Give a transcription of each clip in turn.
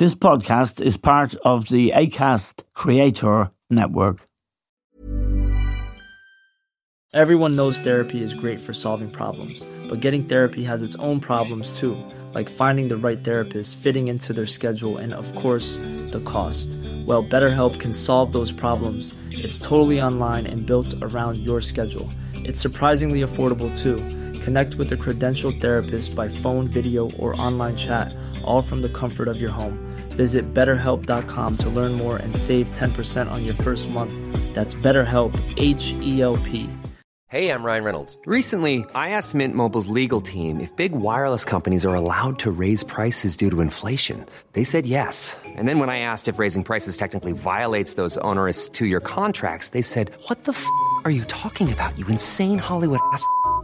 This podcast is part of the ACAST Creator Network. Everyone knows therapy is great for solving problems, but getting therapy has its own problems too, like finding the right therapist, fitting into their schedule, and of course, the cost. Well, BetterHelp can solve those problems. It's totally online and built around your schedule. It's surprisingly affordable too. Connect with a credentialed therapist by phone, video, or online chat, all from the comfort of your home. Visit betterhelp.com to learn more and save 10% on your first month. That's BetterHelp, H E L P. Hey, I'm Ryan Reynolds. Recently, I asked Mint Mobile's legal team if big wireless companies are allowed to raise prices due to inflation. They said yes. And then when I asked if raising prices technically violates those onerous two year contracts, they said, What the f are you talking about, you insane Hollywood ass?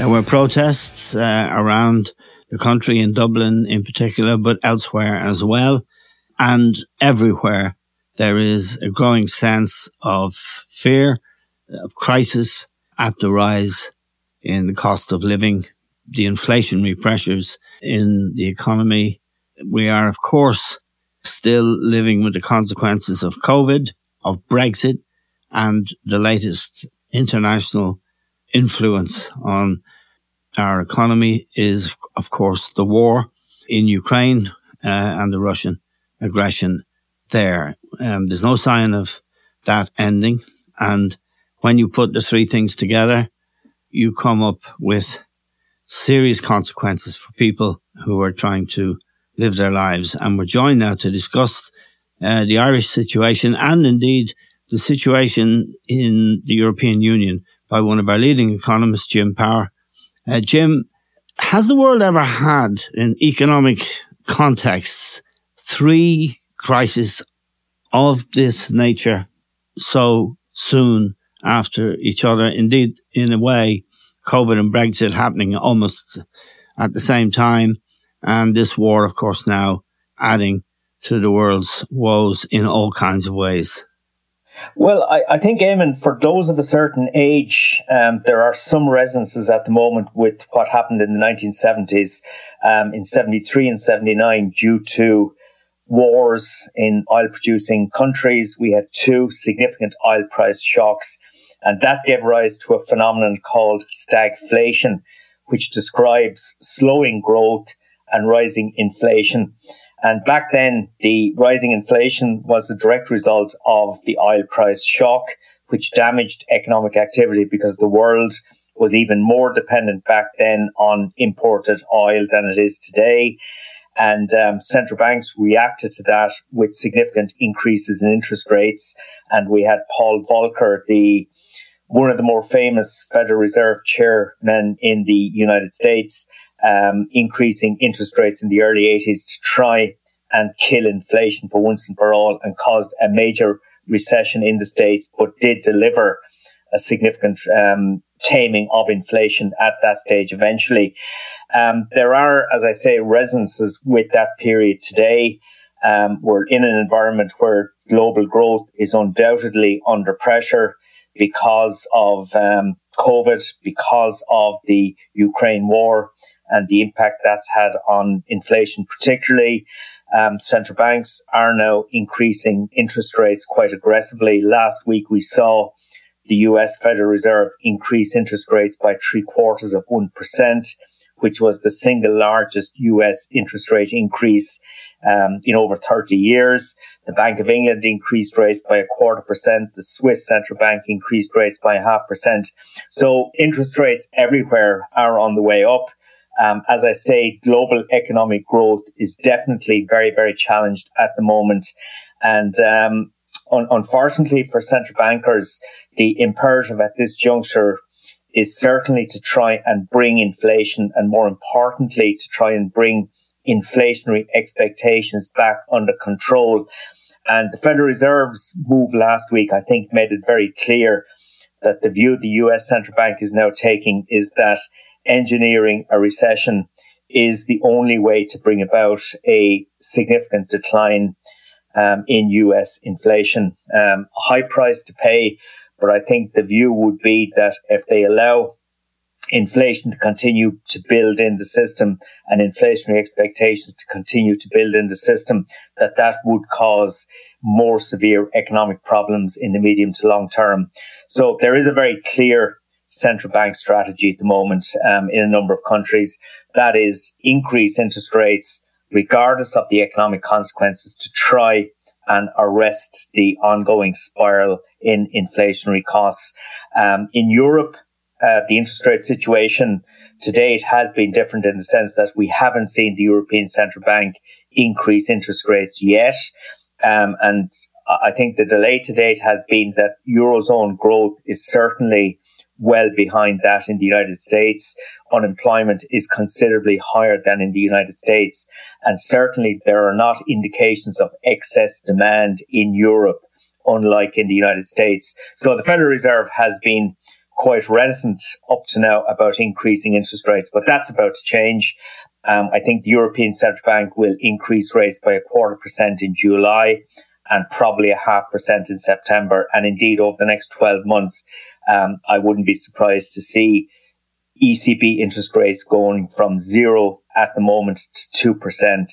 there were protests uh, around the country in Dublin in particular, but elsewhere as well. And everywhere there is a growing sense of fear, of crisis at the rise in the cost of living, the inflationary pressures in the economy. We are, of course, still living with the consequences of COVID, of Brexit, and the latest international influence on our economy is, of course, the war in Ukraine uh, and the Russian aggression there. Um, there's no sign of that ending. And when you put the three things together, you come up with serious consequences for people who are trying to live their lives. And we're joined now to discuss uh, the Irish situation and indeed the situation in the European Union by one of our leading economists, Jim Power. Uh, Jim, has the world ever had in economic contexts three crises of this nature so soon after each other? Indeed, in a way, COVID and Brexit happening almost at the same time, and this war, of course, now adding to the world's woes in all kinds of ways. Well, I, I think, Eamon, for those of a certain age, um, there are some resonances at the moment with what happened in the 1970s, um, in 73 and 79, due to wars in oil producing countries. We had two significant oil price shocks, and that gave rise to a phenomenon called stagflation, which describes slowing growth and rising inflation. And back then, the rising inflation was a direct result of the oil price shock, which damaged economic activity because the world was even more dependent back then on imported oil than it is today. And um, central banks reacted to that with significant increases in interest rates. And we had Paul Volcker, the one of the more famous Federal Reserve chairmen in the United States, um, increasing interest rates in the early 80s to try and kill inflation for once and for all and caused a major recession in the States, but did deliver a significant um, taming of inflation at that stage eventually. Um, there are, as I say, resonances with that period today. Um, we're in an environment where global growth is undoubtedly under pressure because of um, COVID, because of the Ukraine war and the impact that's had on inflation, particularly. Um, central banks are now increasing interest rates quite aggressively. Last week we saw the US Federal Reserve increase interest rates by three quarters of 1%, which was the single largest US interest rate increase um, in over 30 years. The Bank of England increased rates by a quarter percent. The Swiss central bank increased rates by a half percent. So interest rates everywhere are on the way up. Um, as I say, global economic growth is definitely very, very challenged at the moment. And um, un- unfortunately for central bankers, the imperative at this juncture is certainly to try and bring inflation and more importantly, to try and bring inflationary expectations back under control. And the Federal Reserve's move last week, I think, made it very clear that the view the US central bank is now taking is that engineering a recession is the only way to bring about a significant decline um, in US inflation. Um, a high price to pay, but I think the view would be that if they allow inflation to continue to build in the system and inflationary expectations to continue to build in the system, that that would cause more severe economic problems in the medium to long term. So there is a very clear central bank strategy at the moment um, in a number of countries. That is increase interest rates regardless of the economic consequences to try and arrest the ongoing spiral in inflationary costs. Um, in Europe, uh, the interest rate situation to date has been different in the sense that we haven't seen the European Central Bank increase interest rates yet. Um, and I think the delay to date has been that Eurozone growth is certainly well behind that in the United States. Unemployment is considerably higher than in the United States. And certainly there are not indications of excess demand in Europe, unlike in the United States. So the Federal Reserve has been quite reticent up to now about increasing interest rates, but that's about to change. Um, I think the European Central Bank will increase rates by a quarter percent in July and probably a half percent in September. And indeed, over the next 12 months, um, I wouldn't be surprised to see ECB interest rates going from zero at the moment to 2%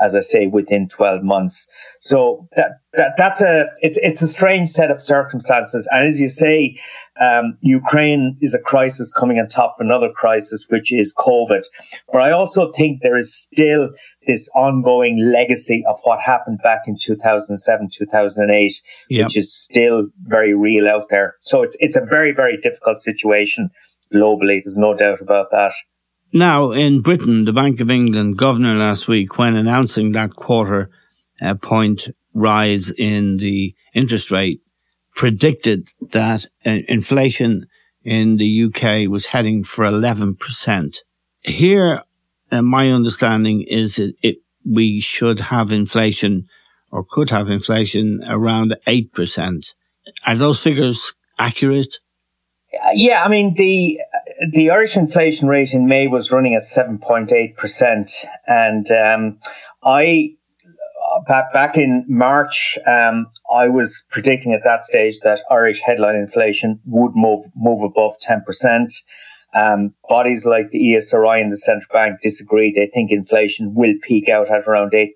as I say, within 12 months. So that, that that's a, it's, it's a strange set of circumstances. And as you say, um, Ukraine is a crisis coming on top of another crisis, which is COVID. But I also think there is still this ongoing legacy of what happened back in 2007, 2008, yep. which is still very real out there. So it's, it's a very, very difficult situation globally. There's no doubt about that. Now, in Britain, the Bank of England governor last week, when announcing that quarter uh, point rise in the interest rate, predicted that uh, inflation in the UK was heading for 11%. Here, uh, my understanding is it, it, we should have inflation or could have inflation around 8%. Are those figures accurate? Yeah, I mean the the Irish inflation rate in May was running at seven point eight percent, and um, I back back in March, um, I was predicting at that stage that Irish headline inflation would move move above ten percent. Um, bodies like the ESRI and the central bank disagree. They think inflation will peak out at around 8%.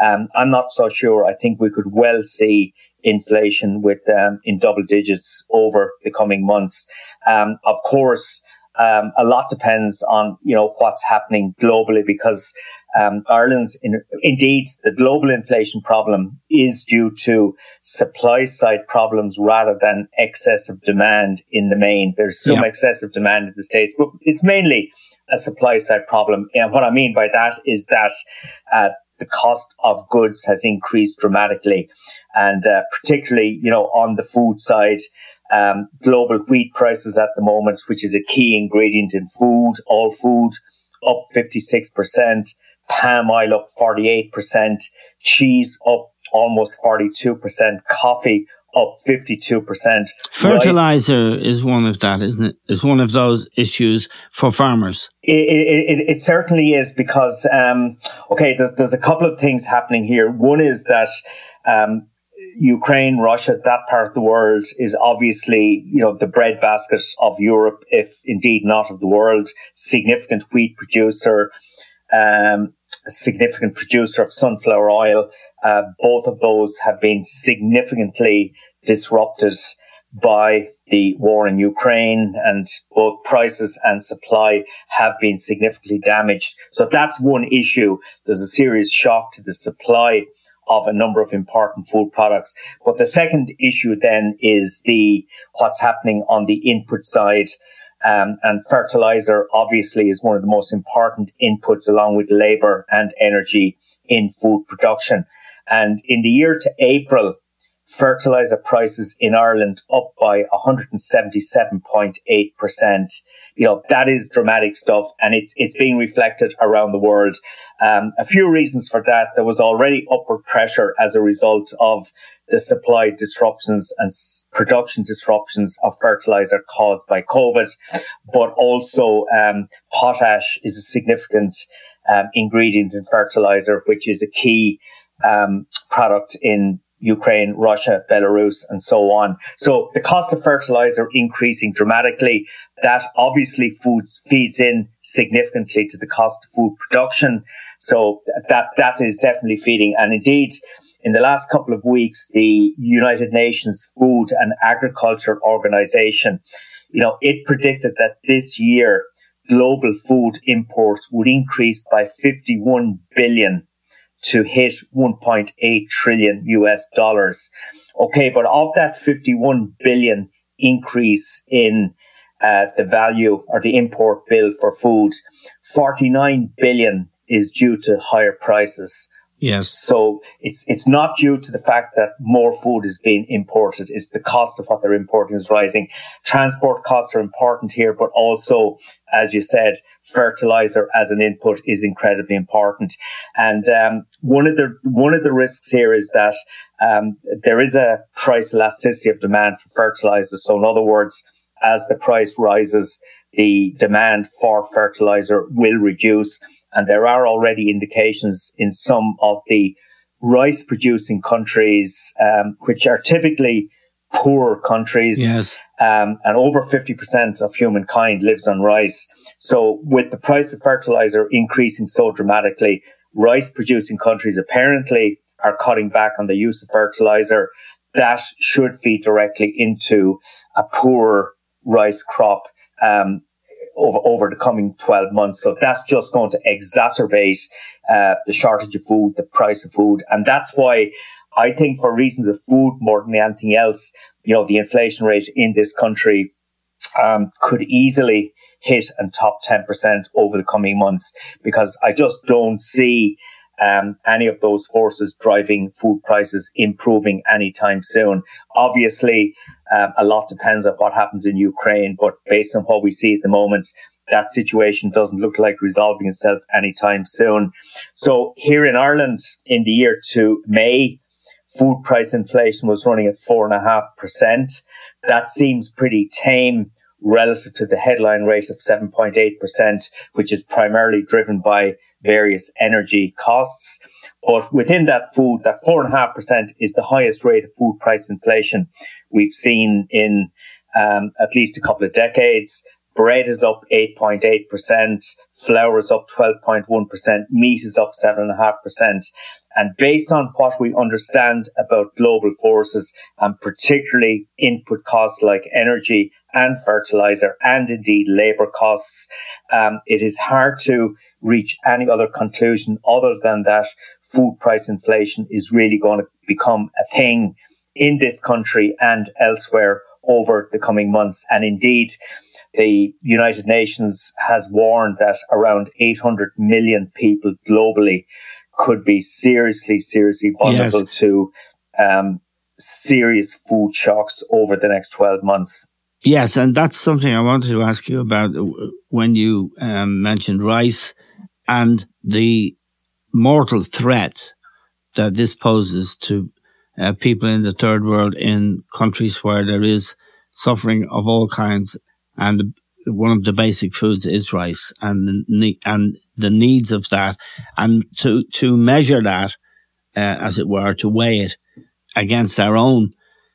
Um, I'm not so sure. I think we could well see inflation with um, in double digits over the coming months. Um, of course, um, a lot depends on you know what's happening globally because um, Ireland's in, indeed the global inflation problem is due to supply side problems rather than excessive demand in the main. There's some yeah. excessive demand in the states, but it's mainly a supply side problem. And what I mean by that is that uh, the cost of goods has increased dramatically. And uh, particularly, you know, on the food side, um, global wheat prices at the moment, which is a key ingredient in food, all food up 56%, palm oil up 48%, cheese up almost 42%, coffee up 52%. Fertilizer Rice, is one of that, isn't it? Is one of those issues for farmers. It, it, it, certainly is because, um, okay, there's, there's, a couple of things happening here. One is that, um, Ukraine, Russia, that part of the world is obviously, you know, the breadbasket of Europe, if indeed not of the world, significant wheat producer, um, significant producer of sunflower oil. Uh, both of those have been significantly disrupted by the war in Ukraine and both prices and supply have been significantly damaged. So that's one issue. There's a serious shock to the supply of a number of important food products. But the second issue then is the what's happening on the input side. Um, and fertilizer obviously is one of the most important inputs along with labor and energy in food production. And in the year to April, fertilizer prices in Ireland up by 177.8%. You know, that is dramatic stuff and it's, it's being reflected around the world. Um, a few reasons for that. There was already upward pressure as a result of the supply disruptions and production disruptions of fertilizer caused by COVID, but also um, potash is a significant um, ingredient in fertilizer, which is a key um, product in Ukraine, Russia, Belarus, and so on. So the cost of fertilizer increasing dramatically. That obviously foods feeds in significantly to the cost of food production. So that that is definitely feeding. And indeed, in the last couple of weeks, the United Nations Food and Agriculture Organization, you know, it predicted that this year global food imports would increase by 51 billion to hit 1.8 trillion US dollars. Okay, but of that 51 billion increase in uh, the value or the import bill for food, 49 billion is due to higher prices. Yes. So it's it's not due to the fact that more food is being imported. It's the cost of what they're importing is rising. Transport costs are important here, but also, as you said, fertilizer as an input is incredibly important. And um, one of the one of the risks here is that um, there is a price elasticity of demand for fertilizer. So in other words, as the price rises, the demand for fertilizer will reduce and there are already indications in some of the rice producing countries, um, which are typically poor countries. Yes. Um, and over 50% of humankind lives on rice. So with the price of fertilizer increasing so dramatically, rice producing countries apparently are cutting back on the use of fertilizer. That should feed directly into a poor rice crop. Um, over, over the coming 12 months. So that's just going to exacerbate uh, the shortage of food, the price of food. And that's why I think for reasons of food more than anything else, you know, the inflation rate in this country um, could easily hit and top 10% over the coming months because I just don't see um, any of those forces driving food prices improving anytime soon. Obviously, um, a lot depends on what happens in Ukraine, but based on what we see at the moment, that situation doesn't look like resolving itself anytime soon. So here in Ireland, in the year to May, food price inflation was running at four and a half percent. That seems pretty tame relative to the headline rate of 7.8%, which is primarily driven by various energy costs. But within that food, that four and a half percent is the highest rate of food price inflation we've seen in um, at least a couple of decades. Bread is up 8.8%, flour is up 12.1%, meat is up 7.5%. And based on what we understand about global forces and particularly input costs like energy and fertilizer and indeed labor costs, um, it is hard to reach any other conclusion other than that food price inflation is really going to become a thing in this country and elsewhere over the coming months. And indeed, the United Nations has warned that around 800 million people globally could be seriously, seriously vulnerable yes. to um, serious food shocks over the next 12 months. Yes, and that's something I wanted to ask you about when you um, mentioned rice and the mortal threat that this poses to uh, people in the third world in countries where there is suffering of all kinds. And one of the basic foods is rice and the, and the needs of that. And to, to measure that, uh, as it were, to weigh it against our own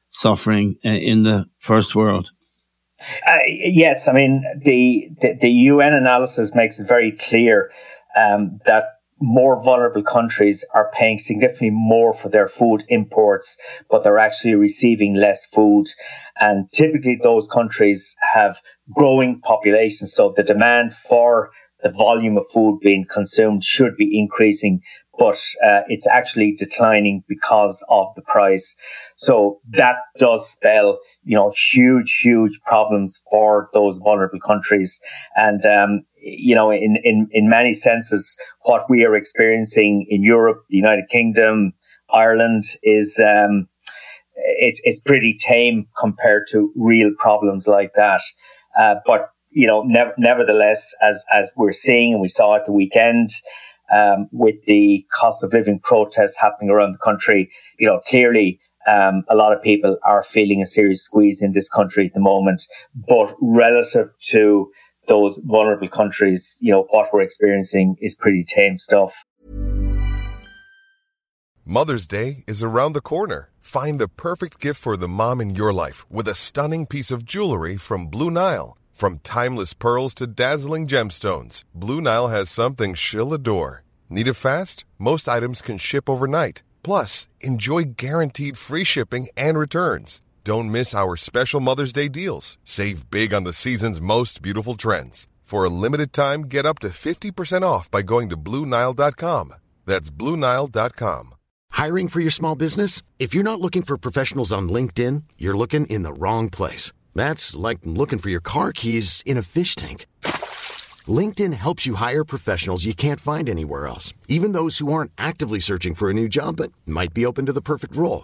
suffering uh, in the first world. Uh, yes, I mean the, the, the UN analysis makes it very clear um, that more vulnerable countries are paying significantly more for their food imports, but they're actually receiving less food. And typically those countries have growing populations. So the demand for the volume of food being consumed should be increasing, but uh, it's actually declining because of the price. So that does spell, you know, huge, huge problems for those vulnerable countries. And um, you know, in, in, in many senses, what we are experiencing in Europe, the United Kingdom, Ireland is, um, it's it's pretty tame compared to real problems like that. Uh, but you know, ne- nevertheless, as as we're seeing and we saw at the weekend, um, with the cost of living protests happening around the country, you know, clearly um, a lot of people are feeling a serious squeeze in this country at the moment. But relative to those vulnerable countries, you know, what we're experiencing is pretty tame stuff. Mother's Day is around the corner. Find the perfect gift for the mom in your life with a stunning piece of jewelry from Blue Nile. From timeless pearls to dazzling gemstones, Blue Nile has something she'll adore. Need it fast? Most items can ship overnight. Plus, enjoy guaranteed free shipping and returns. Don't miss our special Mother's Day deals. Save big on the season's most beautiful trends. For a limited time, get up to 50% off by going to Bluenile.com. That's Bluenile.com. Hiring for your small business? If you're not looking for professionals on LinkedIn, you're looking in the wrong place. That's like looking for your car keys in a fish tank. LinkedIn helps you hire professionals you can't find anywhere else, even those who aren't actively searching for a new job but might be open to the perfect role.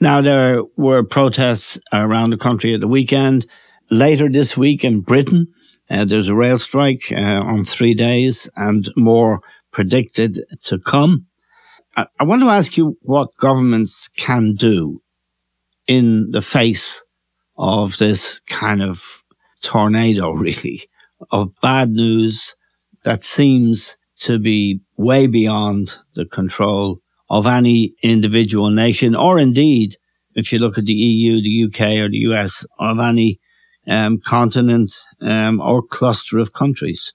Now, there were protests around the country at the weekend. Later this week in Britain, uh, there's a rail strike uh, on three days and more predicted to come. I, I want to ask you what governments can do in the face of this kind of tornado, really, of bad news that seems to be way beyond the control of any individual nation, or indeed, if you look at the EU, the UK, or the US, of any um, continent um, or cluster of countries.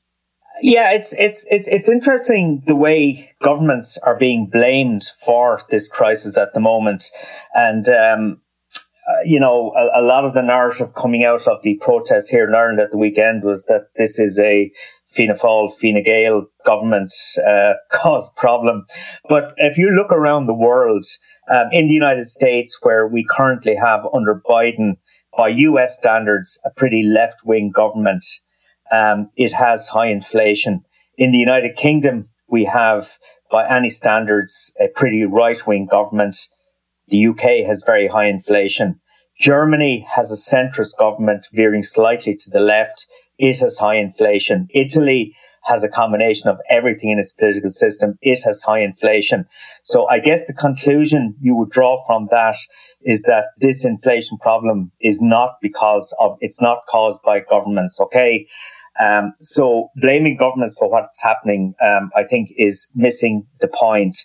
Yeah, it's it's it's it's interesting the way governments are being blamed for this crisis at the moment, and um, uh, you know a, a, lot of the narrative coming out of the protests here in Ireland at the weekend was that this is a Fianna Fáil, Fine Gael government uh, caused problem, but if you look around the world, um, in the United States, where we currently have under Biden, by U.S. standards, a pretty left wing government um, it has high inflation. In the United Kingdom, we have, by any standards, a pretty right wing government. The UK has very high inflation. Germany has a centrist government veering slightly to the left. It has high inflation. Italy has a combination of everything in its political system. It has high inflation. So I guess the conclusion you would draw from that is that this inflation problem is not because of, it's not caused by governments. Okay. Um, so blaming governments for what's happening, um, I think is missing the point.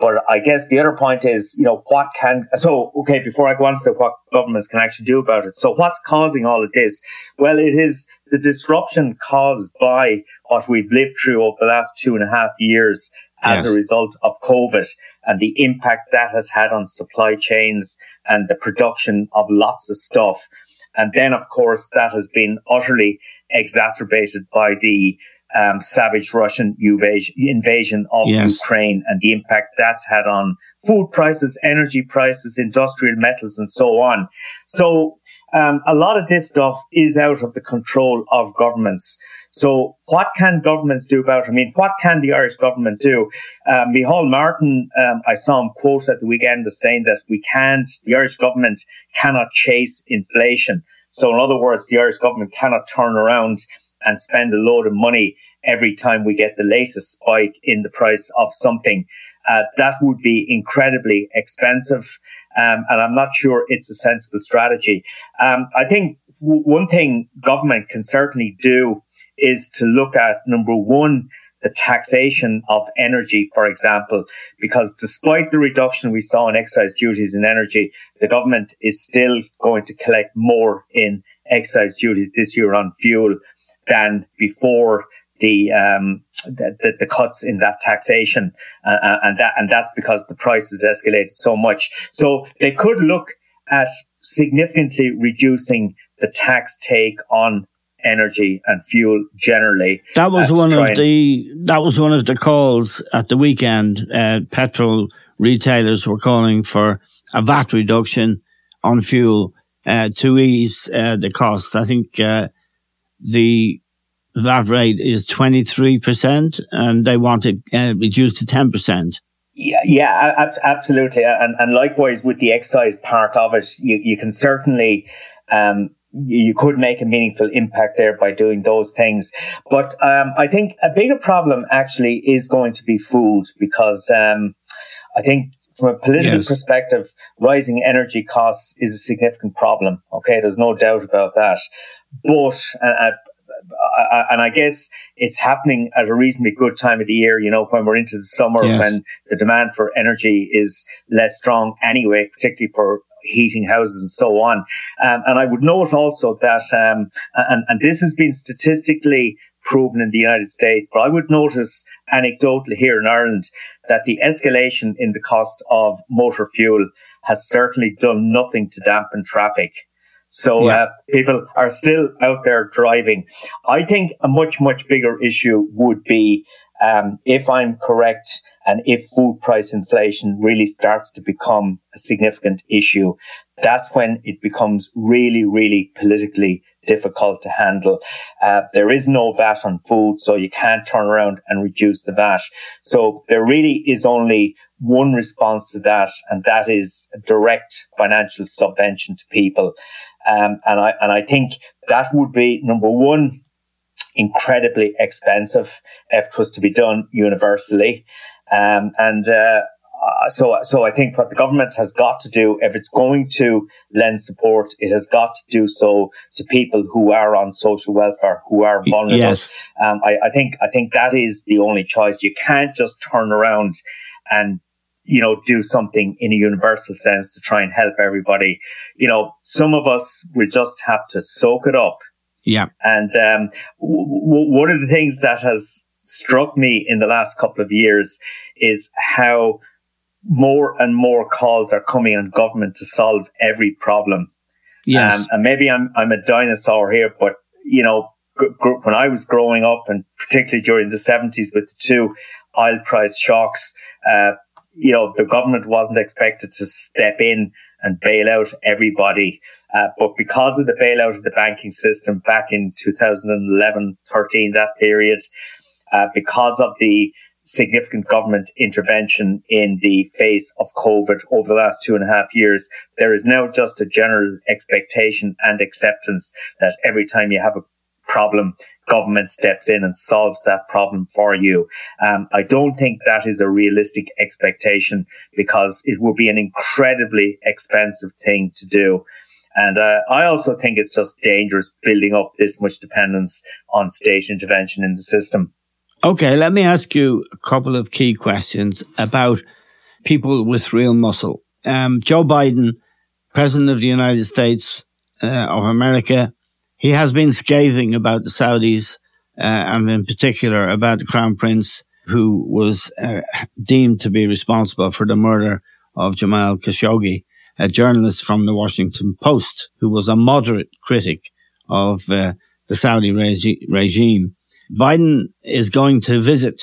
But I guess the other point is, you know, what can, so, okay, before I go on to what governments can actually do about it. So what's causing all of this? Well, it is the disruption caused by what we've lived through over the last two and a half years as yes. a result of COVID and the impact that has had on supply chains and the production of lots of stuff. And then, of course, that has been utterly exacerbated by the um, savage Russian invasion of yes. Ukraine and the impact that's had on food prices, energy prices, industrial metals, and so on. So um, a lot of this stuff is out of the control of governments. So what can governments do about it? I mean, what can the Irish government do? Um, Micheál Martin, um, I saw him quote at the weekend as saying that we can't, the Irish government cannot chase inflation. So in other words, the Irish government cannot turn around and spend a load of money every time we get the latest spike in the price of something. uh, that would be incredibly expensive. Um, and I'm not sure it's a sensible strategy. Um, I think w- one thing government can certainly do is to look at number one, the taxation of energy, for example, because despite the reduction we saw in excise duties in energy, the government is still going to collect more in excise duties this year on fuel than before the um, the, the, cuts in that taxation, uh, uh, and that and that's because the price has escalated so much. So they could look at significantly reducing the tax take on energy and fuel generally. That was uh, one of the that was one of the calls at the weekend. Uh, petrol retailers were calling for a VAT reduction on fuel uh, to ease uh, the cost. I think uh, the VAT rate is twenty three percent, and they want it uh, reduced to ten percent. Yeah, yeah, absolutely, and and likewise with the excise part of it, you you can certainly um, you could make a meaningful impact there by doing those things. But um, I think a bigger problem actually is going to be food because um, I think from a political yes. perspective, rising energy costs is a significant problem. Okay, there's no doubt about that. But uh, and I guess it's happening at a reasonably good time of the year, you know, when we're into the summer, yes. when the demand for energy is less strong anyway, particularly for heating houses and so on. Um, and I would note also that, um, and, and this has been statistically proven in the United States, but I would notice anecdotally here in Ireland that the escalation in the cost of motor fuel has certainly done nothing to dampen traffic. So yeah. uh, people are still out there driving. I think a much, much bigger issue would be um, if I'm correct, and if food price inflation really starts to become a significant issue, that's when it becomes really, really politically difficult to handle. Uh, there is no VAT on food, so you can't turn around and reduce the VAT. So there really is only one response to that, and that is direct financial subvention to people. Um, and I and I think that would be number one incredibly expensive if it was to be done universally. Um, and uh, so, so I think what the government has got to do, if it's going to lend support, it has got to do so to people who are on social welfare, who are vulnerable. Yes. Um, I, I think, I think that is the only choice. You can't just turn around and you know, do something in a universal sense to try and help everybody. You know, some of us will just have to soak it up yeah. And um, w- one of the things that has struck me in the last couple of years is how more and more calls are coming on government to solve every problem. Yes. Um, and maybe I'm I'm a dinosaur here, but you know, g- g- when I was growing up, and particularly during the 70s with the two oil price shocks, uh, you know, the government wasn't expected to step in and bail out everybody. Uh, but because of the bailout of the banking system back in 2011, 13, that period, uh, because of the significant government intervention in the face of COVID over the last two and a half years, there is now just a general expectation and acceptance that every time you have a problem, government steps in and solves that problem for you. Um, I don't think that is a realistic expectation because it would be an incredibly expensive thing to do. And uh, I also think it's just dangerous building up this much dependence on state intervention in the system. Okay, let me ask you a couple of key questions about people with real muscle. Um, Joe Biden, President of the United States uh, of America, he has been scathing about the Saudis, uh, and in particular about the Crown Prince, who was uh, deemed to be responsible for the murder of Jamal Khashoggi, a journalist from the Washington Post, who was a moderate critic of uh, the Saudi regi- regime. Biden is going to visit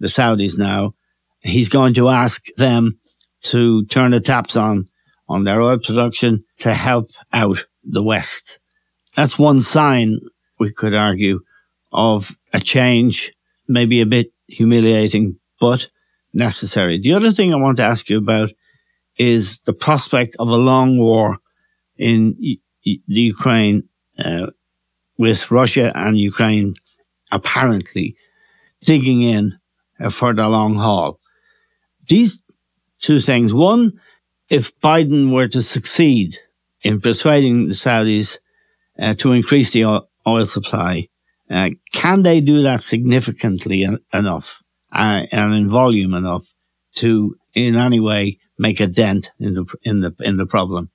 the Saudis now. He's going to ask them to turn the taps on on their oil production to help out the West. That's one sign, we could argue, of a change, maybe a bit humiliating, but necessary. The other thing I want to ask you about is the prospect of a long war in the Ukraine uh, with Russia and Ukraine apparently digging in uh, for the long haul. these two things. One, if Biden were to succeed in persuading the Saudis uh, to increase the oil, oil supply, uh, can they do that significantly en- enough uh, and in volume enough to, in any way, make a dent in the in the in the problem?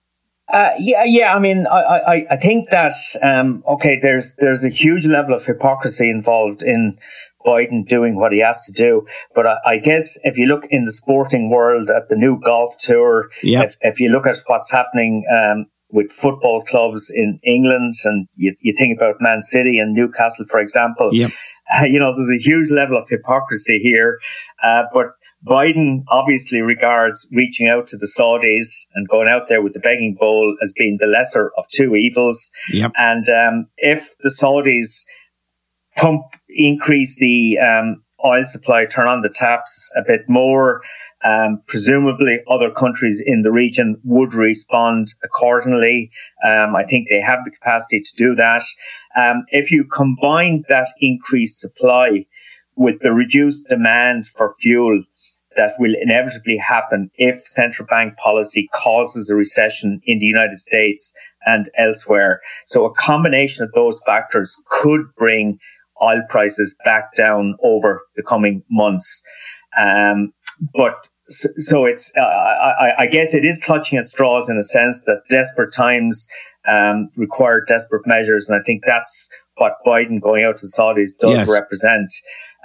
Uh, yeah, yeah. I mean, I, I, I think that um, okay. There's there's a huge level of hypocrisy involved in Biden doing what he has to do. But I, I guess if you look in the sporting world at the new golf tour, Yep. if, if you look at what's happening um, with football clubs in England, and you, you think about Man City and Newcastle, for example, Yep. uh, you know, there's a huge level of hypocrisy here. Uh, but Biden obviously regards reaching out to the Saudis and going out there with the begging bowl as being the lesser of two evils. Yep. And um, if the Saudis pump, increase the um, oil supply, turn on the taps a bit more, um, presumably other countries in the region would respond accordingly. Um, I think they have the capacity to do that. Um, if you combine that increased supply with the reduced demand for fuel, that will inevitably happen if central bank policy causes a recession in the United States and elsewhere. So a combination of those factors could bring oil prices back down over the coming months. Um, but so, so it's, uh, I, I guess it is clutching at straws in a sense that desperate times um, require desperate measures. And I think that's what Biden going out to the Saudis does Yes. represent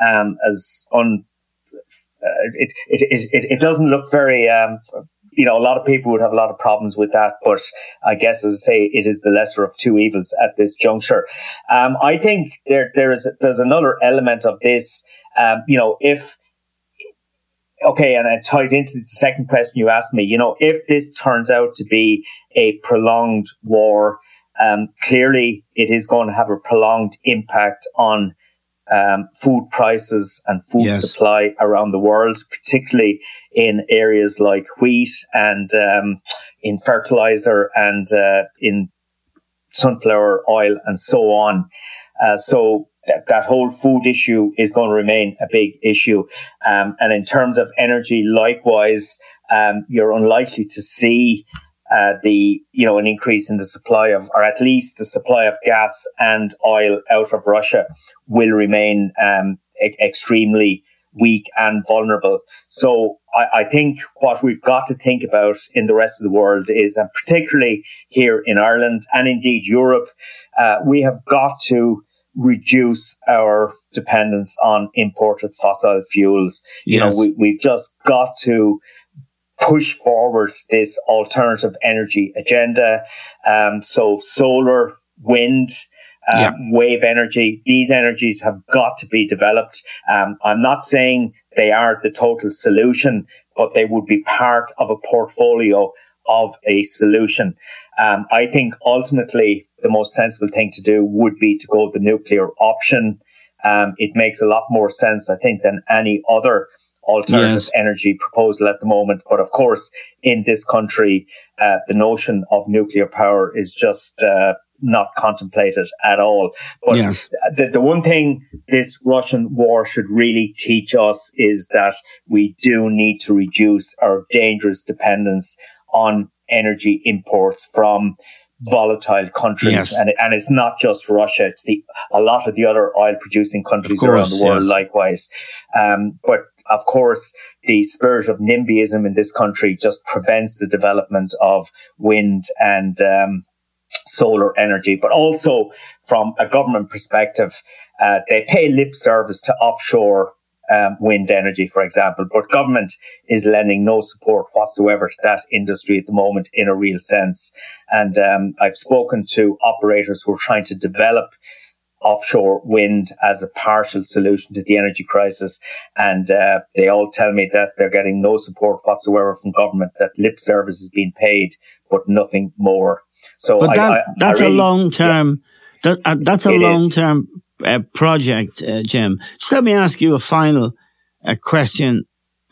um, as un, uh, it, it, it, it, it doesn't look very, um, you know, a lot of people would have a lot of problems with that, but I guess, as I say, it is the lesser of two evils at this juncture. Um, I think there, there is, there's another element of this, um, you know, if, okay, and it ties into the second question you asked me, you know, if this turns out to be a prolonged war, um, clearly it is going to have a prolonged impact on um, food prices and food Yes. supply around the world, particularly in areas like wheat and um, in fertilizer and uh, in sunflower oil and so on. Uh, so that, that whole food issue is going to remain a big issue. Um, and in terms of energy, likewise, um, you're unlikely to see uh, the you know an increase in the supply of, or at least the supply of gas and oil out of Russia will remain um, e- extremely weak and vulnerable. So I, I think what we've got to think about in the rest of the world is, and particularly here in Ireland and indeed Europe, uh, we have got to reduce our dependence on imported fossil fuels. You Yes. know, we, we've just got to push forward this alternative energy agenda. Um, so solar, wind, um, Yeah. wave energy, these energies have got to be developed. Um, I'm not saying they are the total solution, but they would be part of a portfolio of a solution. Um, I think ultimately the most sensible thing to do would be to go the nuclear option. Um, it makes a lot more sense, I think, than any other alternative Yes. energy proposal at the moment. But of course, in this country, uh, the notion of nuclear power is just uh, not contemplated at all. But Yes. the, the one thing this Russian war should really teach us is that we do need to reduce our dangerous dependence on energy imports from volatile countries. Yes. And, it- and it's not just Russia. It's the, a lot of the other oil producing countries course, around the world yes. likewise. Um, but of course, the spirit of NIMBYism in this country just prevents the development of wind and, um, solar energy, but also from a government perspective, uh, they pay lip service to offshore um, wind energy, for example, but government is lending no support whatsoever to that industry at the moment in a real sense. And um, I've spoken to operators who are trying to develop offshore wind as a partial solution to the energy crisis. And uh, they all tell me that they're getting no support whatsoever from government, that lip service is being paid, but nothing more. So I, that, I, that's I really, a long term. That, uh, that's a long term uh, project, uh, Jim. Just let me ask you a final uh, question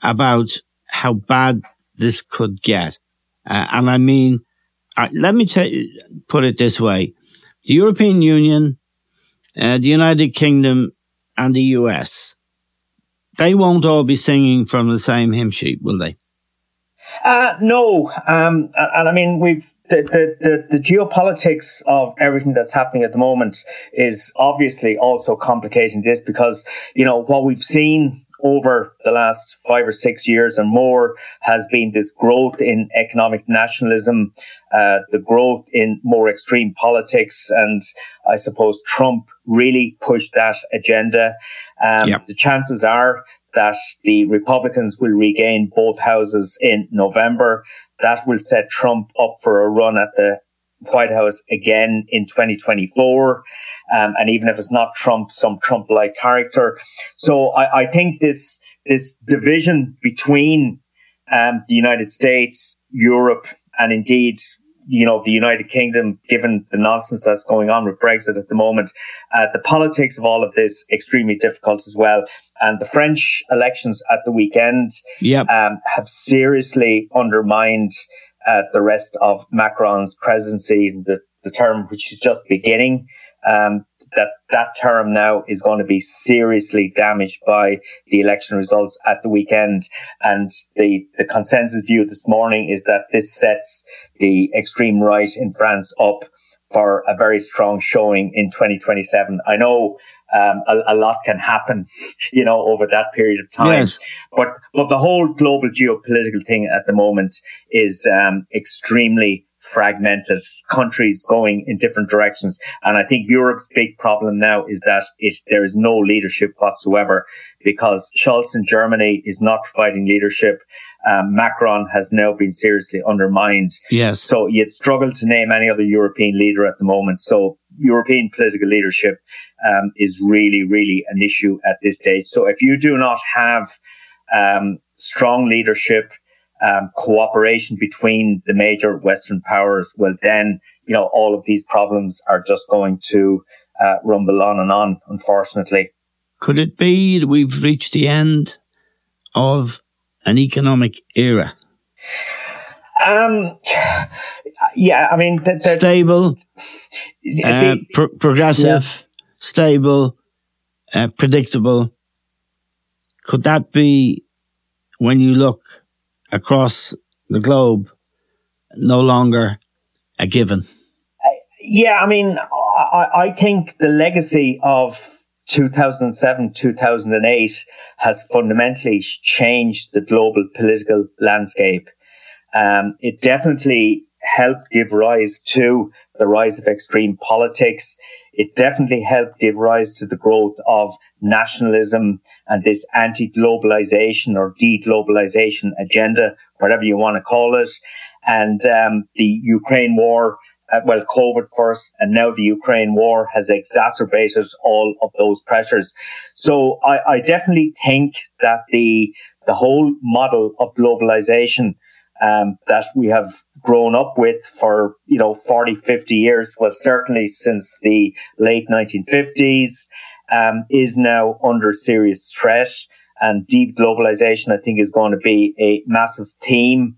about how bad this could get, uh, and I mean, uh, let me you, put it this way: the European Union, uh, the United Kingdom, and the US they won't all be singing from the same hymn sheet, will they? Uh, no, um, and, and, I mean we've the, the, the, the, geopolitics of everything that's happening at the moment is obviously also complicating this because you know what we've seen over the last five or six years and more has been this growth in economic nationalism, uh, the growth in more extreme politics, and I suppose Trump really pushed that agenda. Um, yep. The chances are that the Republicans will regain both houses in November. That will set Trump up for a run at the White House again in 2024. Um, and even if it's not Trump, some Trump like character. So I, I, think this, this division between um, the United States, Europe, and indeed you know, the United Kingdom, given the nonsense that's going on with Brexit at the moment, uh, the politics of all of this extremely difficult as well. And the French elections at the weekend yep. um, have seriously undermined uh, the rest of Macron's presidency, the, the term which is just beginning. Um, that that term now is going to be seriously damaged by the election results at the weekend. And the, the consensus view this morning is that this sets the extreme right in France up for a very strong showing in 2027. I know um, a, a, lot can happen, you know, over that period of time. Yes. But but the whole global geopolitical thing at the moment is um, extremely fragmented countries going in different directions. And I think Europe's big problem now is that it, there is no leadership whatsoever because Scholz in Germany is not providing leadership. Um, Macron has now been seriously undermined. Yes. So you'd struggle to name any other European leader at the moment. So European political leadership um, is really, really an issue at this stage. So if you do not have um, strong leadership, um, cooperation between the major Western powers, well, then, you know, all of these problems are just going to uh, rumble on and on, unfortunately. Could it be that we've reached the end of an economic era? Um, yeah, I mean, the, the, stable, the, uh, pro- progressive, yeah. stable, uh, predictable. Could that be when you look across the globe no longer a given. Yeah, I mean, I, I think the legacy of 2007, 2008 has fundamentally changed the global political landscape. Um, it definitely helped give rise to the rise of extreme politics. It definitely helped give rise to the growth of nationalism and this anti-globalization or de-globalization agenda, whatever you want to call it. And um, the Ukraine war, uh, well, COVID first, and now the Ukraine war has exacerbated all of those pressures. So I, I definitely think that the the whole model of globalization um, that we have grown up with for, you know, 40, 50 years, well, certainly since the late 1950s, um, is now under serious threat. And de-globalization, I think, is going to be a massive theme.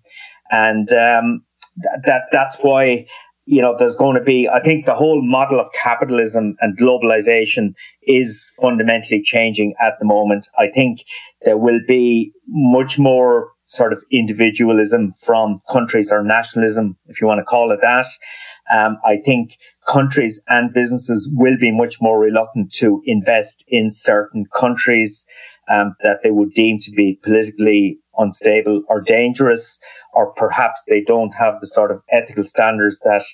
And um, th- that that's why you know, there's going to be, I think the whole model of capitalism and globalization is fundamentally changing at the moment. I think there will be much more sort of individualism from countries or nationalism, if you want to call it that. Um, I think countries and businesses will be much more reluctant to invest in certain countries um, that they would deem to be politically unstable or dangerous, or perhaps they don't have the sort of ethical standards that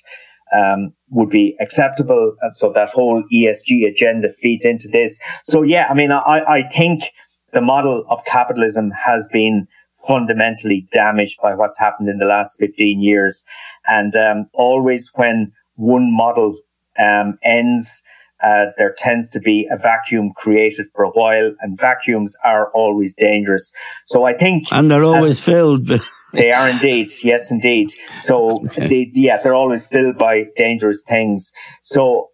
um, would be acceptable. And so that whole ESG agenda feeds into this. So yeah, I mean, I, I think the model of capitalism has been fundamentally damaged by what's happened in the last 15 years. And um, always when one model um, ends, uh, there tends to be a vacuum created for a while, and vacuums are always dangerous. So I think, and they're always filled. they are indeed, yes, indeed. So okay. they, yeah, they're always filled by dangerous things. So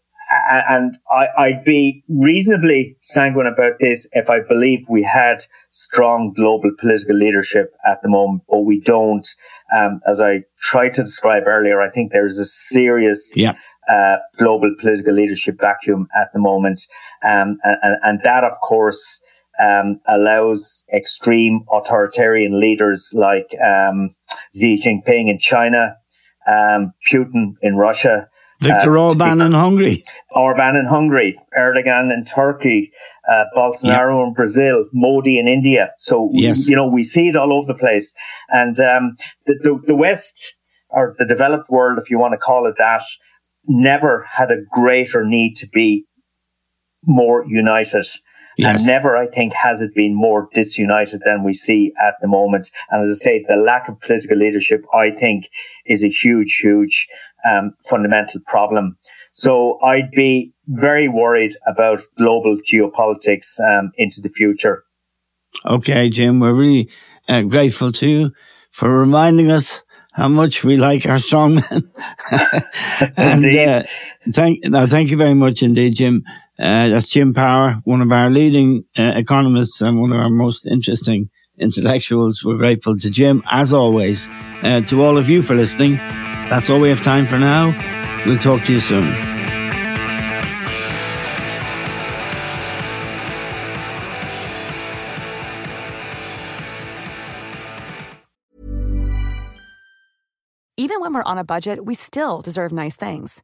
and I, would be reasonably sanguine about this if I believed we had strong global political leadership at the moment, but we don't. Um, as I tried to describe earlier, I think there's a serious yeah uh, global political leadership vacuum at the moment. Um, and, and, that, of course, um, allows extreme authoritarian leaders like um, Xi Jinping in China, um, Putin in Russia, Viktor uh, Orban in Hungary. Orban in Hungary, Erdogan in Turkey, uh, Bolsonaro yeah. in Brazil, Modi in India. So, yes. you know, we see it all over the place. And um, the, the, the West, or the developed world, if you want to call it that, never had a greater need to be more united. Yes. And never, I think, has it been more disunited than we see at the moment. And as I say, the lack of political leadership, I think, is a huge, huge um, fundamental problem. So I'd be very worried about global geopolitics um, into the future. Okay, Jim, we're really uh, grateful to you for reminding us how much we like our strongmen. and uh, thank, no, thank you very much indeed, Jim. Uh, that's Jim Power, one of our leading uh, economists and one of our most interesting intellectuals. We're grateful to Jim, as always. Uh, to all of you for listening. That's all we have time for now. We'll talk to you soon. Even when we're on a budget, we still deserve nice things.